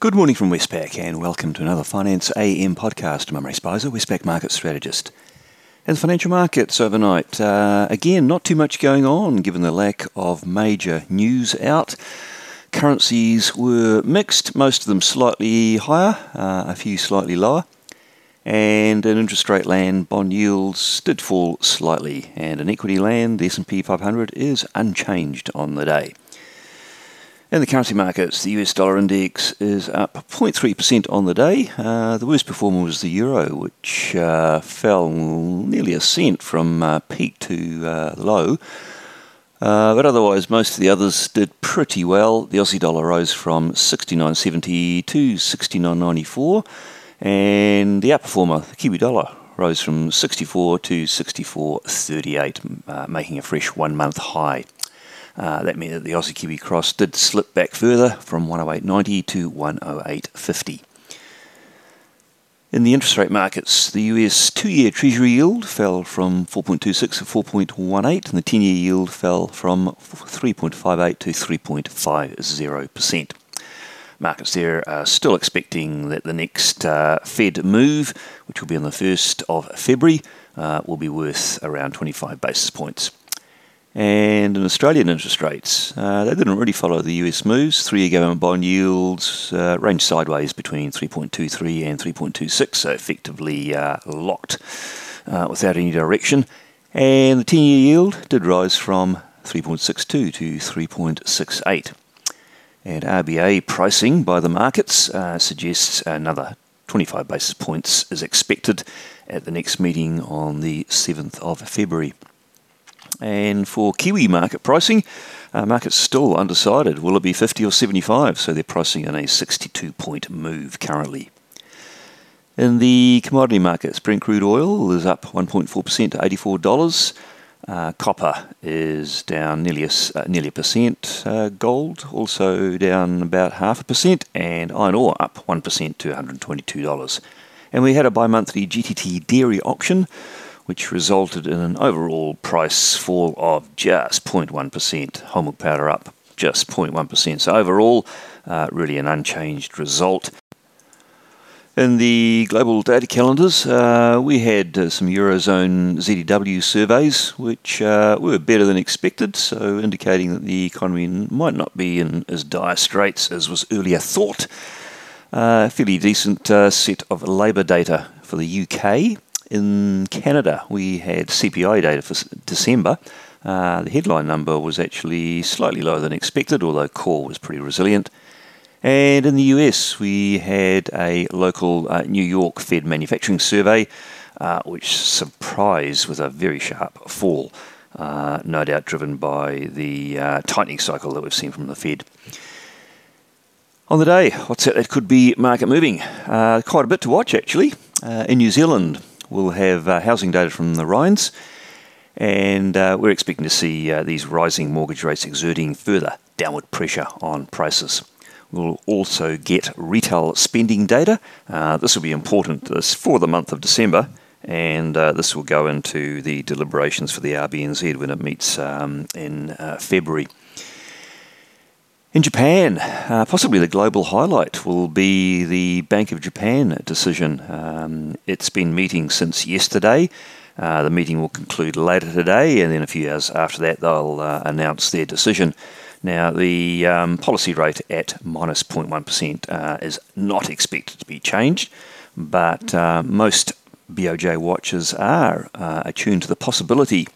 Good morning from Westpac and welcome to another Finance AM podcast. I'm Ray Speizer, Westpac Market Strategist. In the financial markets overnight, uh, again, not too much going on given the lack of major news out. Currencies were mixed, most of them slightly higher, uh, a few slightly lower. And in interest rate land, bond yields did fall slightly, and in equity land, the S&P 500 is unchanged on the day. In the currency markets, the US dollar index is up 0.3% on the day. Uh, the worst performer was the euro, which uh, fell nearly a cent from uh, peak to uh, low. Uh, but otherwise, most of the others did pretty well. The Aussie dollar rose from 69.70 to 69.94, and the outperformer, the Kiwi dollar, rose from 64 to 64.38, uh, making a fresh one month high. Uh, that meant that the Aussie Kiwi cross did slip back further from 108.90 to 108.50. In the interest rate markets, the US two year Treasury yield fell from 4.26 to 4.18, and the 10 year yield fell from 3.58 to 3.50%. Markets there are still expecting that the next uh, Fed move, which will be on the 1st of February, uh, will be worth around 25 basis points. And in Australian interest rates, uh, they didn't really follow the US moves. Three year government bond yields uh, ranged sideways between 3.23 and 3.26, so effectively uh, locked uh, without any direction. And the 10 year yield did rise from 3.62 to 3.68. And RBA pricing by the markets uh, suggests another 25 basis points is expected at the next meeting on the 7th of February. And for Kiwi market pricing, uh, market's still undecided. Will it be 50 or 75? So they're pricing in a 62 point move currently. In the commodity markets, Brent crude oil is up 1.4% to $84. Uh, copper is down nearly a, uh, nearly a percent. Uh, gold also down about half a percent, and iron ore up 1% to $122. And we had a bi monthly GDT dairy auction which resulted in an overall price fall of just 0.1%. Whole milk powder up just 0.1%. So overall, uh, really an unchanged result. In the global data calendars, uh, we had uh, some Eurozone ZEW surveys, which uh, were better than expected, so indicating that the economy might not be in as dire straits as was earlier thought. Uh, fairly decent uh, set of labour data for the UK, in Canada, we had CPI data for December. Uh, the headline number was actually slightly lower than expected, although core was pretty resilient. And in the US, we had a local uh, New York Fed manufacturing survey, uh, which surprised with a very sharp fall, uh, no doubt driven by the uh, tightening cycle that we've seen from the Fed. On the day, what's that? That could be market moving. Uh, quite a bit to watch, actually. in New Zealand, we'll have uh, housing data from the REINZ, and uh, we're expecting to see uh, these rising mortgage rates exerting further downward pressure on prices. We'll also get retail spending data. Uh, this will be important this for the month of December, and uh, this will go into the deliberations for the RBNZ when it meets um, in uh, February. In Japan, uh, possibly the global highlight will be the Bank of Japan decision. Um, it's been meeting since yesterday. Uh, the meeting will conclude later today, and then a few hours after that, they'll uh, announce their decision. Now, the um, policy rate at minus 0.1 uh, is not expected to be changed, but uh, most BOJ watchers are uh, attuned to the possibility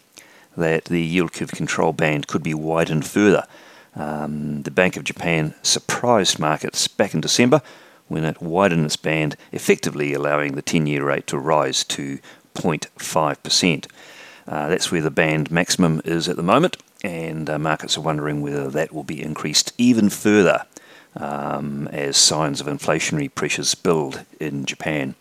that the yield curve control band could be widened further. Um, the Bank of Japan surprised markets back in December when it widened its band, effectively allowing the 10 year rate to rise to 0.5%. Uh, that's where the band maximum is at the moment, and uh, markets are wondering whether that will be increased even further um, as signs of inflationary pressures build in Japan.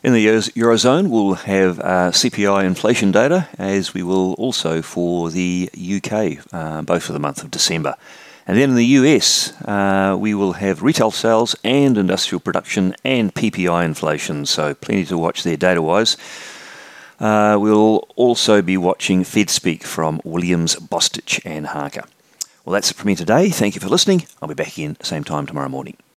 In the Eurozone, we'll have uh, CPI inflation data, as we will also for the UK, uh, both for the month of December. And then in the US, uh, we will have retail sales and industrial production and PPI inflation, so plenty to watch there data wise. Uh, we'll also be watching Fed speak from Williams, Bostic, and Harker. Well, that's it from me today. Thank you for listening. I'll be back again same time tomorrow morning.